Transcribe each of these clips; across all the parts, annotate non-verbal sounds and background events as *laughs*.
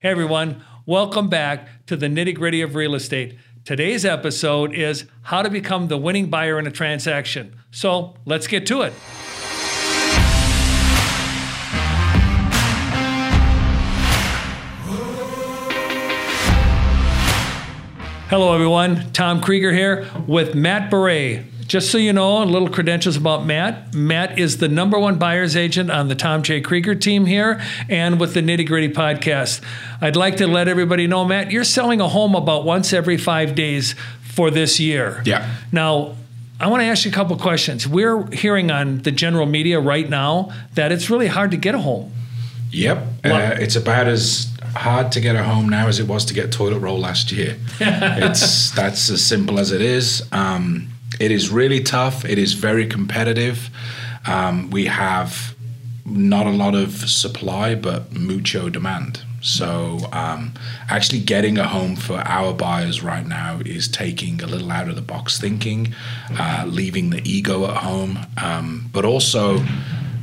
Hey everyone, welcome back to the nitty gritty of real estate. Today's episode is how to become the winning buyer in a transaction. So let's get to it. Hello, everyone. Tom Krieger here with Matt Beret just so you know, a little credentials about Matt. Matt is the number one buyer's agent on the Tom J. Krieger team here and with the Nitty Gritty podcast. I'd like to let everybody know, Matt, you're selling a home about once every five days for this year. Yeah. Now, I want to ask you a couple questions. We're hearing on the general media right now that it's really hard to get a home. Yep. Uh, it's about as hard to get a home now as it was to get toilet roll last year. *laughs* it's that's as simple as it is. Um, it is really tough. It is very competitive. Um, we have not a lot of supply, but mucho demand. So, um, actually, getting a home for our buyers right now is taking a little out of the box thinking, uh, leaving the ego at home, um, but also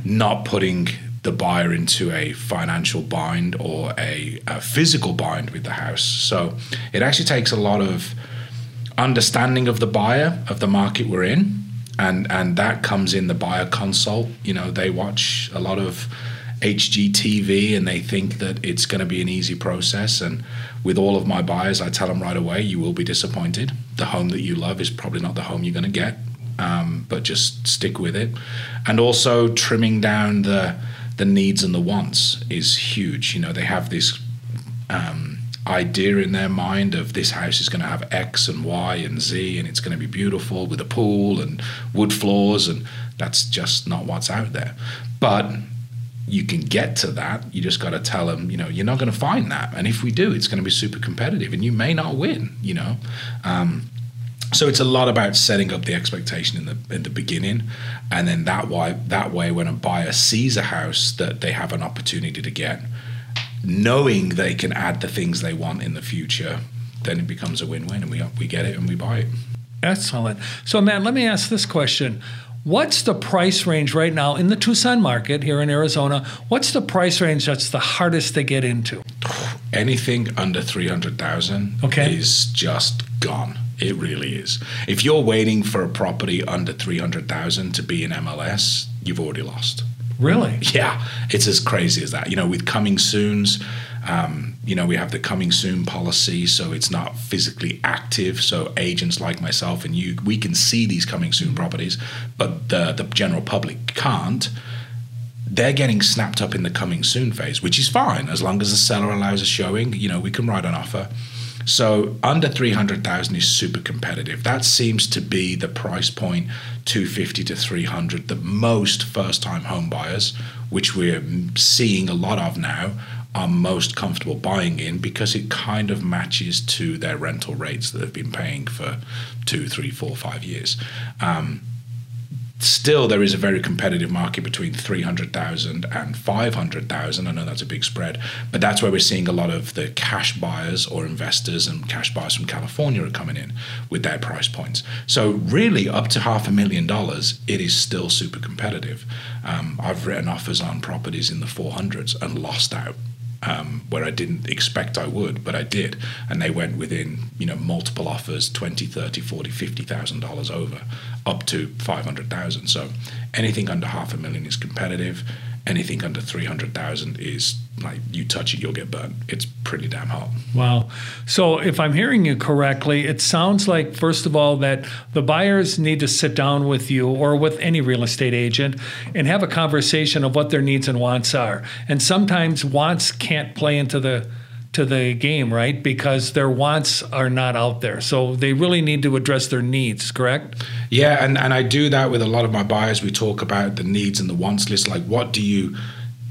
not putting the buyer into a financial bind or a, a physical bind with the house. So, it actually takes a lot of understanding of the buyer of the market we're in and and that comes in the buyer consult. You know they watch a lot of HGTV and they think that it's going to be an easy process. And with all of my buyers I tell them right away you will be disappointed. The home that you love is probably not the home you're going to get um, but just stick with it. And also trimming down the the needs and the wants is huge. You know they have this um, idea in their mind of this house is going to have X and Y and Z and it's going to be beautiful with a pool and wood floors and that's just not what's out there. But you can get to that. You just got to tell them, you know, you're not going to find that. And if we do, it's going to be super competitive and you may not win, you know. Um, so it's a lot about setting up the expectation in the in the beginning, and then that way that way when a buyer sees a house that they have an opportunity to get, knowing they can add the things they want in the future, then it becomes a win-win, and we we get it and we buy it. Excellent. So, Matt, let me ask this question. What's the price range right now in the Tucson market here in Arizona? What's the price range that's the hardest to get into? Anything under 300,000 okay. is just gone. It really is. If you're waiting for a property under 300,000 to be in MLS, you've already lost. Really? *laughs* Yeah, it's as crazy as that. You know, with coming soons, um, you know, we have the coming soon policy, so it's not physically active. So agents like myself and you, we can see these coming soon properties, but the the general public can't. They're getting snapped up in the coming soon phase, which is fine as long as the seller allows a showing. You know, we can write an offer. So under 300,000 is super competitive. That seems to be the price point 250 to 300 that most first time home buyers, which we're seeing a lot of now, are most comfortable buying in because it kind of matches to their rental rates that they've been paying for two, three, four, five years. Um, still there is a very competitive market between 300,000 and 500,000. I know that's a big spread, but that's where we're seeing a lot of the cash buyers or investors and cash buyers from California are coming in with their price points. So really up to half a million dollars, it is still super competitive. Um, I've written offers on properties in the 400s and lost out um, where I didn't expect I would, but I did. And they went within, you know, multiple offers, 20, 30, 40, $50,000 over, up to 500,000. So anything under half a million is competitive. Anything under 300,000 is like you touch it, you'll get burnt. It's pretty damn hot. Wow. So, if I'm hearing you correctly, it sounds like, first of all, that the buyers need to sit down with you or with any real estate agent and have a conversation of what their needs and wants are. And sometimes wants can't play into the to the game, right? Because their wants are not out there. So they really need to address their needs, correct? Yeah, and, and I do that with a lot of my buyers. We talk about the needs and the wants list. Like, what do you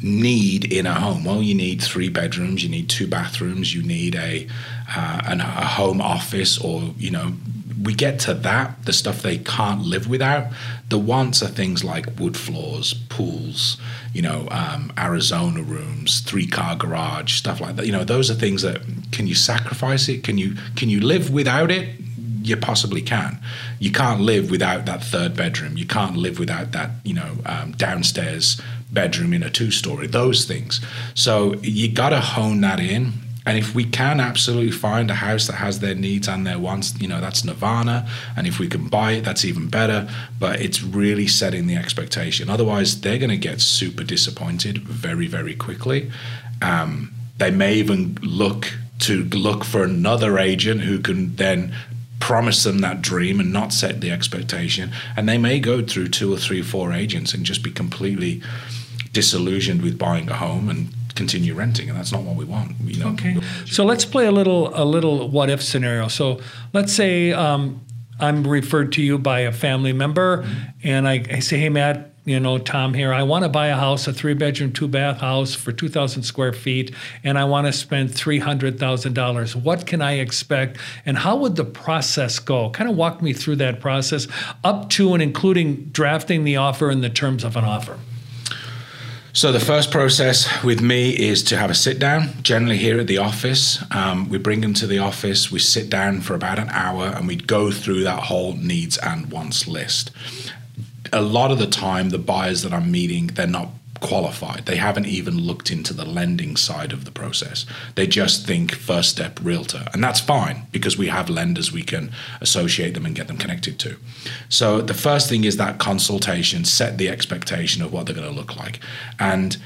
need in a home? Well, you need three bedrooms, you need two bathrooms, you need a uh, an, a home office, or you know, we get to that the stuff they can't live without. The wants are things like wood floors, pools, you know, um, Arizona rooms, three car garage, stuff like that. You know, those are things that can you sacrifice it? Can you can you live without it? you possibly can. You can't live without that third bedroom. You can't live without that, you know, um, downstairs bedroom in a two story, those things. So you got to hone that in. And if we can absolutely find a house that has their needs and their wants, you know, that's nirvana. And if we can buy it, that's even better. But it's really setting the expectation. Otherwise, they're going to get super disappointed very, very quickly. Um, they may even look to look for another agent who can then promise them that dream and not set the expectation. And they may go through two or three, four agents and just be completely disillusioned with buying a home and continue renting, and that's not what we want. You know. Okay. So let's play a little a little what if scenario. So let's say um, I'm referred to you by a family member, mm-hmm. and I, I, say, hey Matt, you know Tom here. I want to buy a house, a three bedroom, two bath house for two thousand square feet, and I want to spend three hundred thousand dollars. What can I expect, and how would the process go? Kind of walk me through that process, up to and including drafting the offer and the terms of an offer. So the first process with me is to have a sit down. Generally here at the office, um, we bring them to the office. We sit down for about an hour, and we go through that whole needs and wants list. A lot of the time, the buyers that I'm meeting, they're not qualified. They haven't even looked into the lending side of the process. They just think first step realtor. And that's fine because we have lenders we can associate them and get them connected to. So the first thing is that consultation, set the expectation of what they're going to look like. And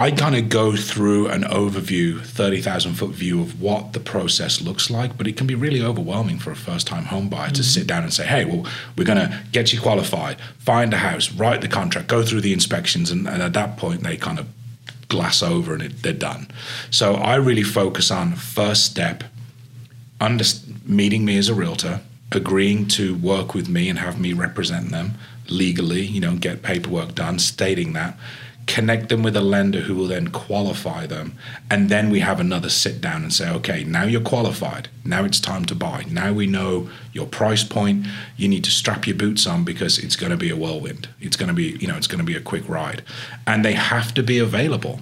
I kind of go through an overview, 30,000 foot view of what the process looks like, but it can be really overwhelming for a first time home buyer mm-hmm. to sit down and say, hey, well, we're going to get you qualified, find a house, write the contract, go through the inspections. And, and at that point, they kind of glass over and it, they're done. So I really focus on first step, under, meeting me as a realtor, agreeing to work with me and have me represent them legally, you know, get paperwork done stating that connect them with a lender who will then qualify them. And then we have another sit down and say, okay, now you're qualified. Now it's time to buy. Now we know your price point. You need to strap your boots on because it's going to be a whirlwind. It's going to be, you know, it's going to be a quick ride. And they have to be available.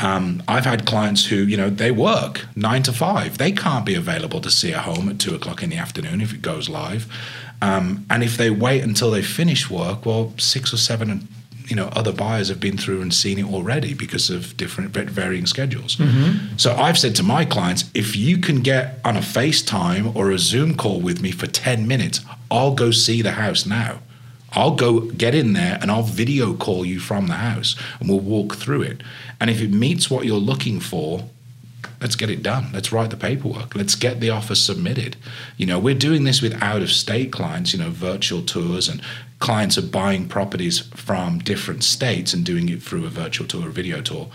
Um, I've had clients who, you know, they work nine to five. They can't be available to see a home at two o'clock in the afternoon if it goes live. Um, and if they wait until they finish work, well, six or seven you know other buyers have been through and seen it already because of different varying schedules. Mm-hmm. So I've said to my clients, if you can get on a FaceTime or a Zoom call with me for 10 minutes, I'll go see the house now. I'll go get in there and I'll video call you from the house and we'll walk through it. And if it meets what you're looking for, let's get it done. Let's write the paperwork. Let's get the offer submitted. You know, we're doing this with out of state clients, you know, virtual tours and clients are buying properties from different states and doing it through a virtual tour or video tour.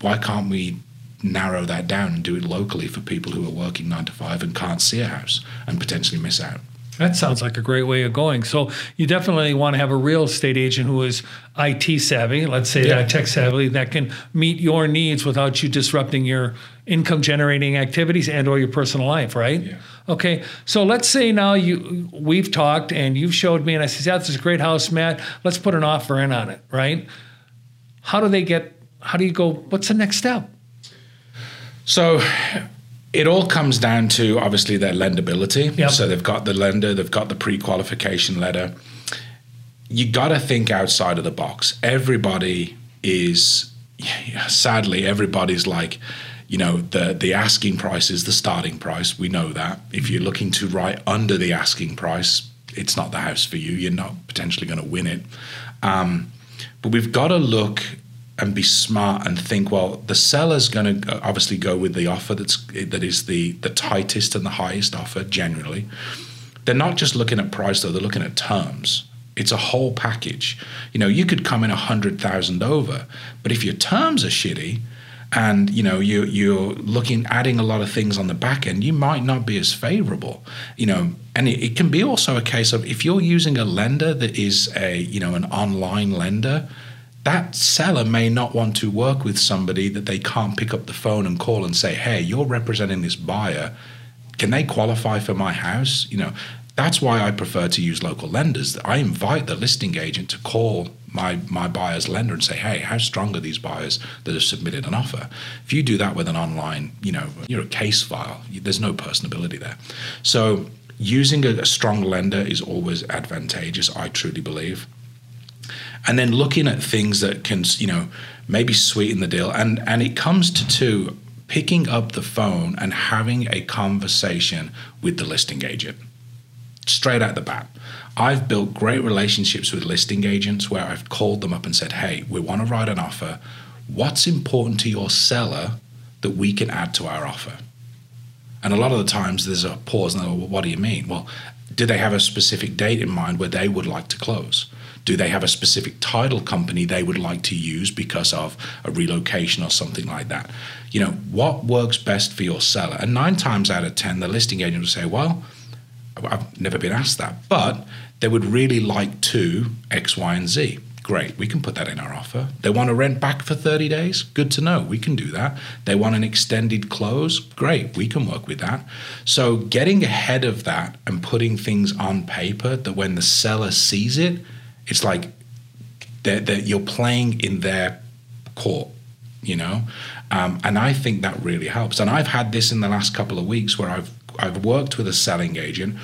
Why can't we narrow that down and do it locally for people who are working nine to five and can't see a house and potentially miss out? That sounds like a great way of going. So you definitely want to have a real estate agent who is IT savvy, let's say yeah. that tech savvy, that can meet your needs without you disrupting your income generating activities and or your personal life, right? Yeah. Okay. So let's say now you we've talked and you've showed me and I said, yeah, this is a great house, Matt. Let's put an offer in on it, right? How do they get how do you go, what's the next step? So it all comes down to obviously their lendability. Yep. So they've got the lender, they've got the pre-qualification letter. You got to think outside of the box. Everybody is, sadly, everybody's like, you know, the the asking price is the starting price. We know that. If you're looking to write under the asking price, it's not the house for you. You're not potentially going to win it. Um, but we've got to look and be smart and think, well, the seller's going to obviously go with the offer that's that is the the tightest and the highest offer generally. They're not just looking at price though; they're looking at terms. It's a whole package. You know, you could come in a hundred thousand over, but if your terms are shitty, and you know you you're looking adding a lot of things on the back end, you might not be as favorable. You know, and it, it can be also a case of if you're using a lender that is a you know an online lender that seller may not want to work with somebody that they can't pick up the phone and call and say, "Hey, you're representing this buyer. Can they qualify for my house?" You know, that's why I prefer to use local lenders. I invite the listing agent to call my my buyer's lender and say, "Hey, how strong are these buyers that have submitted an offer?" If you do that with an online, you know, you're a case file. There's no personability there. So using a, a strong lender is always advantageous. I truly believe and then looking at things that can you know maybe sweeten the deal and and it comes to two picking up the phone and having a conversation with the listing agent straight out the bat. I've built great relationships with listing agents where I've called them up and said, hey, we want to write an offer. What's important to your seller that we can add to our offer? And a lot of the times there's a pause and they're like, well, what do you mean? Well, do they have a specific date in mind where they would like to close? Do they have a specific title company they would like to use because of a relocation or something like that? You know, what works best for your seller? And nine times out of 10, the listing agent will say, well, I've never been asked that, but they would really like to X, Y, and Z. Great, we can put that in our offer. They want to rent back for 30 days? Good to know, we can do that. They want an extended close? Great, we can work with that. So, getting ahead of that and putting things on paper that when the seller sees it, it's like that you're playing in their court, you know? Um, and I think that really helps. And I've had this in the last couple of weeks where I've I've worked with a selling agent.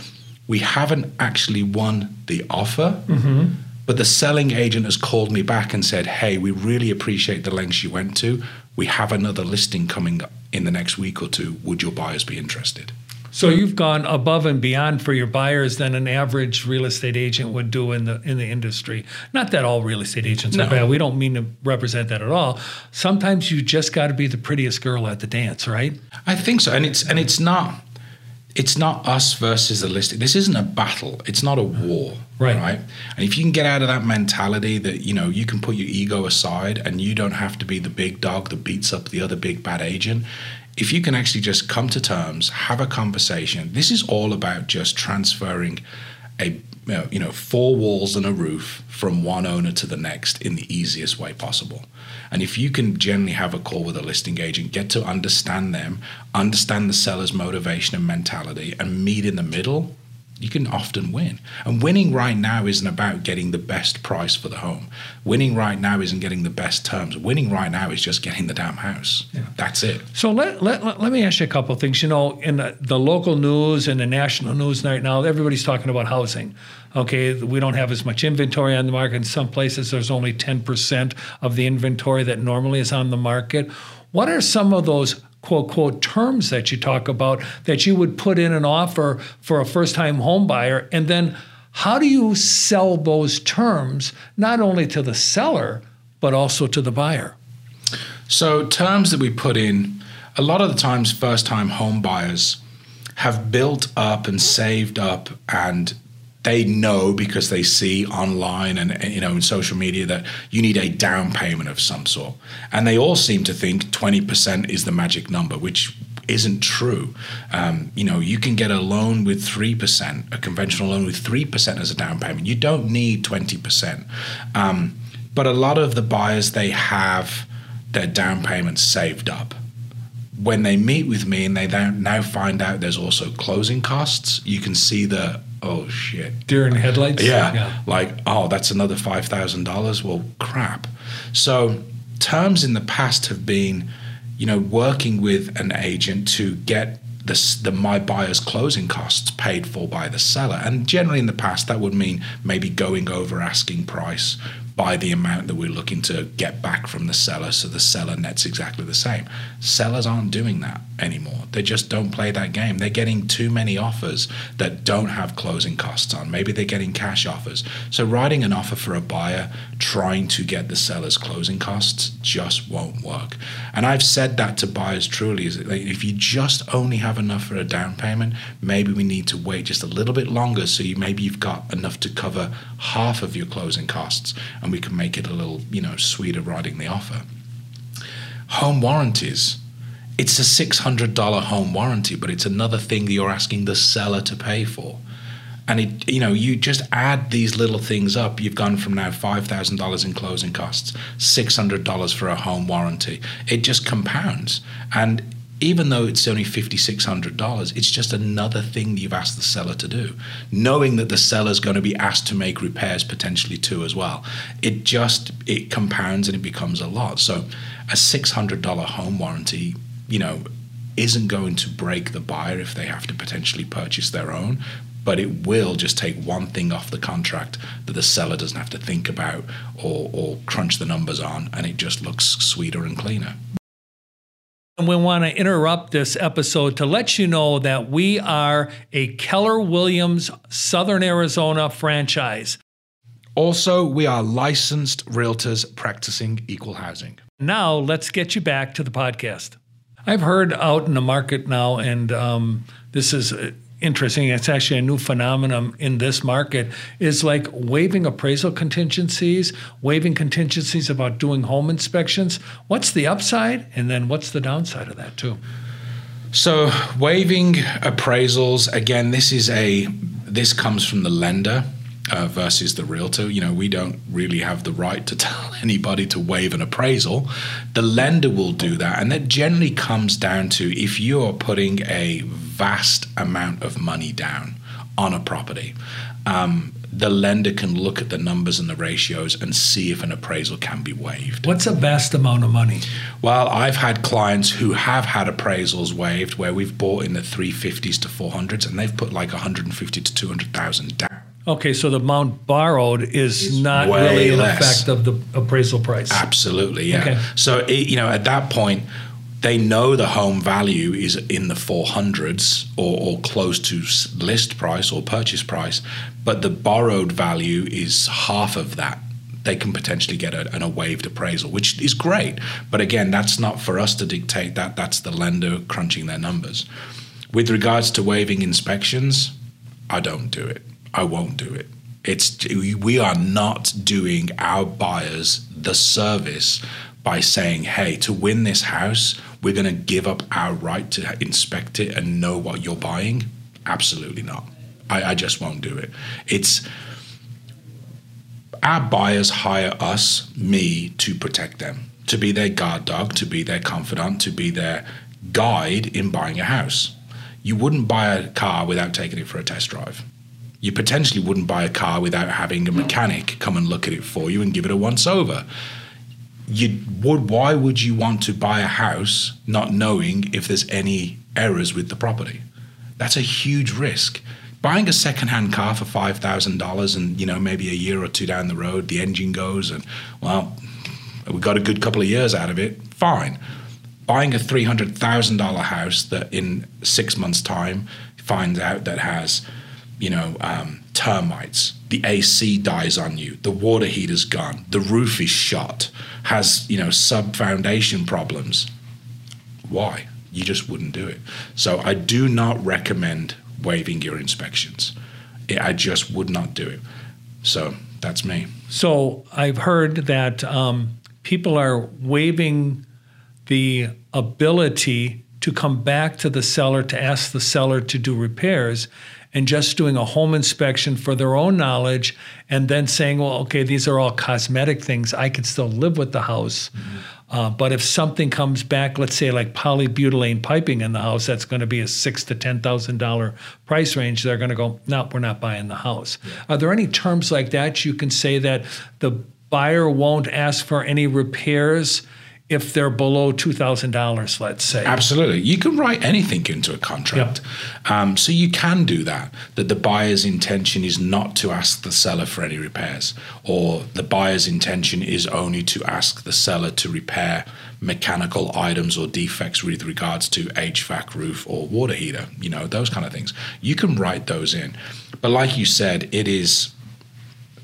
We haven't actually won the offer, mm-hmm. but the selling agent has called me back and said, "Hey, we really appreciate the lengths you went to. We have another listing coming in the next week or two. Would your buyers be interested?" So you've gone above and beyond for your buyers than an average real estate agent would do in the in the industry. Not that all real estate agents no. are bad. We don't mean to represent that at all. Sometimes you just got to be the prettiest girl at the dance, right? I think so, and it's and it's not it's not us versus the listing. This isn't a battle. It's not a war. Right. Right. And if you can get out of that mentality that, you know, you can put your ego aside and you don't have to be the big dog that beats up the other big bad agent, if you can actually just come to terms, have a conversation, this is all about just transferring a you know four walls and a roof from one owner to the next in the easiest way possible. And if you can generally have a call with a listing agent, get to understand them, understand the seller's motivation and mentality, and meet in the middle, you can often win. And winning right now isn't about getting the best price for the home. Winning right now isn't getting the best terms. Winning right now is just getting the damn house. Yeah. That's it. So let, let, let, let me ask you a couple of things. You know, in the, the local news and the national news right now, everybody's talking about housing. Okay, we don't have as much inventory on the market. In some places, there's only 10% of the inventory that normally is on the market. What are some of those quote quote terms that you talk about that you would put in an offer for a first time home buyer. And then how do you sell those terms not only to the seller but also to the buyer? So terms that we put in a lot of the times first time home buyers have built up and saved up and they know because they see online and you know in social media that you need a down payment of some sort. And they all seem to think 20% is the magic number which isn't true. Um, you know you can get a loan with 3% a conventional loan with 3% as a down payment. You don't need 20% um, but a lot of the buyers they have their down payments saved up when they meet with me and they now find out there's also closing costs, you can see the oh shit. Deer in headlights? Yeah. yeah. Like, oh, that's another $5,000. Well, crap. So, terms in the past have been, you know, working with an agent to get the, the my buyer's closing costs paid for by the seller. And generally in the past, that would mean maybe going over asking price by the amount that we're looking to get back from the seller so the seller nets exactly the same. Sellers aren't doing that anymore. They just don't play that game. They're getting too many offers that don't have closing costs on. Maybe they're getting cash offers. So writing an offer for a buyer trying to get the seller's closing costs just won't work. And I've said that to buyers truly is if you just only have enough for a down payment, maybe we need to wait just a little bit longer so you maybe you've got enough to cover half of your closing costs and we can make it a little, you know, sweeter writing the offer. Home warranties. It's a $600 home warranty, but it's another thing that you're asking the seller to pay for. And it, you know, you just add these little things up. You've gone from now five thousand dollars in closing costs, six hundred dollars for a home warranty. It just compounds, and even though it's only $5,600, it's just another thing you've asked the seller to do, knowing that the seller's going to be asked to make repairs potentially too as well. It just, it compounds and it becomes a lot. So a $600 home warranty, you know, isn't going to break the buyer if they have to potentially purchase their own, but it will just take one thing off the contract that the seller doesn't have to think about or, or crunch the numbers on, and it just looks sweeter and cleaner. And we want to interrupt this episode to let you know that we are a Keller Williams Southern Arizona franchise. Also, we are licensed realtors practicing equal housing. Now, let's get you back to the podcast. I've heard out in the market now, and um, this is uh, interesting. It's actually a new phenomenon in this market. Is like waiving appraisal contingencies, waiving contingencies about doing home inspections. What's the upside, and then what's the downside of that too? So waiving appraisals again. This is a this comes from the lender uh, versus the realtor. You know, we don't really have the right to *laughs* tell anybody to waive an appraisal. The lender will do that. And that generally comes down to if you're putting a vast amount of money down on a property, um, the lender can look at the numbers and the ratios and see if an appraisal can be waived. What's a vast amount of money? Well, I've had clients who have had appraisals waived where we've bought in the 350s to 400s and they've put like 150 to 200,000 down. Okay, so the amount borrowed is not really an less. effect of the appraisal price. Absolutely, yeah. Okay. So it, you know, at that point, they know the home value is in the 400s or, or close to list price or purchase price, but the borrowed value is half of that. They can potentially get a, an, a waived appraisal, which is great. But again, that's not for us to dictate that. That's the lender crunching their numbers. With regards to waiving inspections, I don't do it. I won't do it. It's we are not doing our buyers the service by saying, "Hey, to win this house, we're going to give up our right to inspect it and know what you're buying." Absolutely not. I, I just won't do it. It's our buyers hire us, me, to protect them, to be their guard dog, to be their confidant, to be their guide in buying a house. You wouldn't buy a car without taking it for a test drive. You potentially wouldn't buy a car without having a mechanic come and look at it for you and give it a once over. You would why would you want to buy a house not knowing if there's any errors with the property? That's a huge risk. Buying a second-hand car for five thousand dollars and you know maybe a year or two down the road the engine goes and well we got a good couple of years out of it. Fine. Buying a three hundred thousand dollar house that in six months' time finds out that has you know, um, termites, the AC dies on you, the water heater's gone, the roof is shot, has, you know, sub foundation problems. Why? You just wouldn't do it. So I do not recommend waiving your inspections. I just would not do it. So that's me. So I've heard that um, people are waiving the ability to come back to the seller to ask the seller to do repairs and just doing a home inspection for their own knowledge and then saying, well, okay, these are all cosmetic things. I can still live with the house. Mm-hmm. Uh, but if something comes back, let's say like polybutylene piping in the house, that's going to be a six to ten thousand dollar price range. They're going to go, no, we're not buying the house. Yeah. Are there any terms like that you can say that the buyer won't ask for any repairs? If they're below $2,000, let's say. Absolutely. You can write anything into a contract. Yep. Um, so you can do that, that the buyer's intention is not to ask the seller for any repairs, or the buyer's intention is only to ask the seller to repair mechanical items or defects with regards to HVAC roof or water heater, you know, those kind of things. You can write those in. But like you said, it is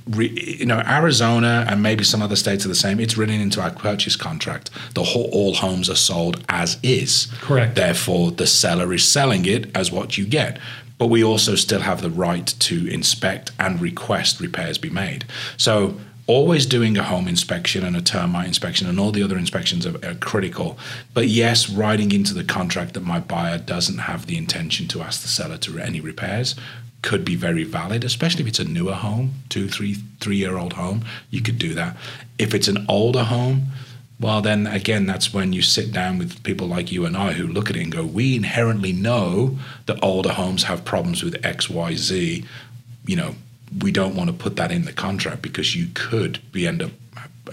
you know, Arizona and maybe some other states are the same. It's written into our purchase contract. The whole, all homes are sold as is. Correct. Therefore, the seller is selling it as what you get. But we also still have the right to inspect and request repairs be made. So always doing a home inspection and a termite inspection and all the other inspections are, are, critical. But yes, writing into the contract that my buyer doesn't have the intention to ask the seller to any repairs could be very valid, especially if it's a newer home, two, three, three year old home. You could do that. If it's an older home, well, then again, that's when you sit down with people like you and I who look at it and go, we inherently know that older homes have problems with X, Y, Z. You know, we don't want to put that in the contract because you could be end up,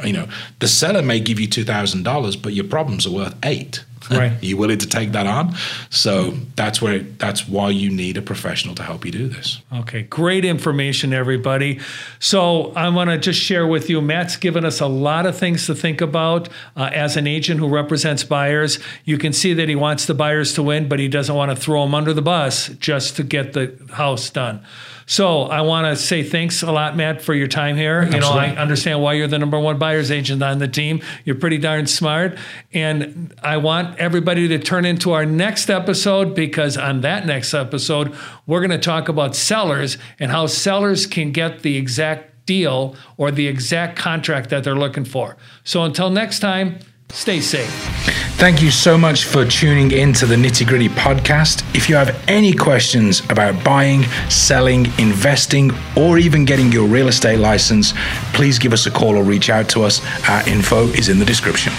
you know, the seller may give you two thousand dollars, but your problems are worth eight *laughs* Right. Are you willing to take that on? So that's where that's why you need a professional to help you do this. Okay, great information, everybody. So I want to just share with you, Matt's given us a lot of things to think about uh, as an agent who represents buyers. You can see that he wants the buyers to win, but he doesn't want to throw them under the bus just to get the house done. So I want to say thanks a lot, Matt, for your time here. You know, I understand why you're the number one buyer's agent on the team. You're pretty darn smart. And I want everybody to turn into our next episode because on that next episode, we're going to talk about sellers and how sellers can get the exact deal or the exact contract that they're looking for. So until next time, stay safe. Thank you so much for tuning in to the Nitty Gritty podcast. If you have any questions about buying, selling, investing, or even getting your real estate license, please give us a call or reach out to us. Our info is in the description.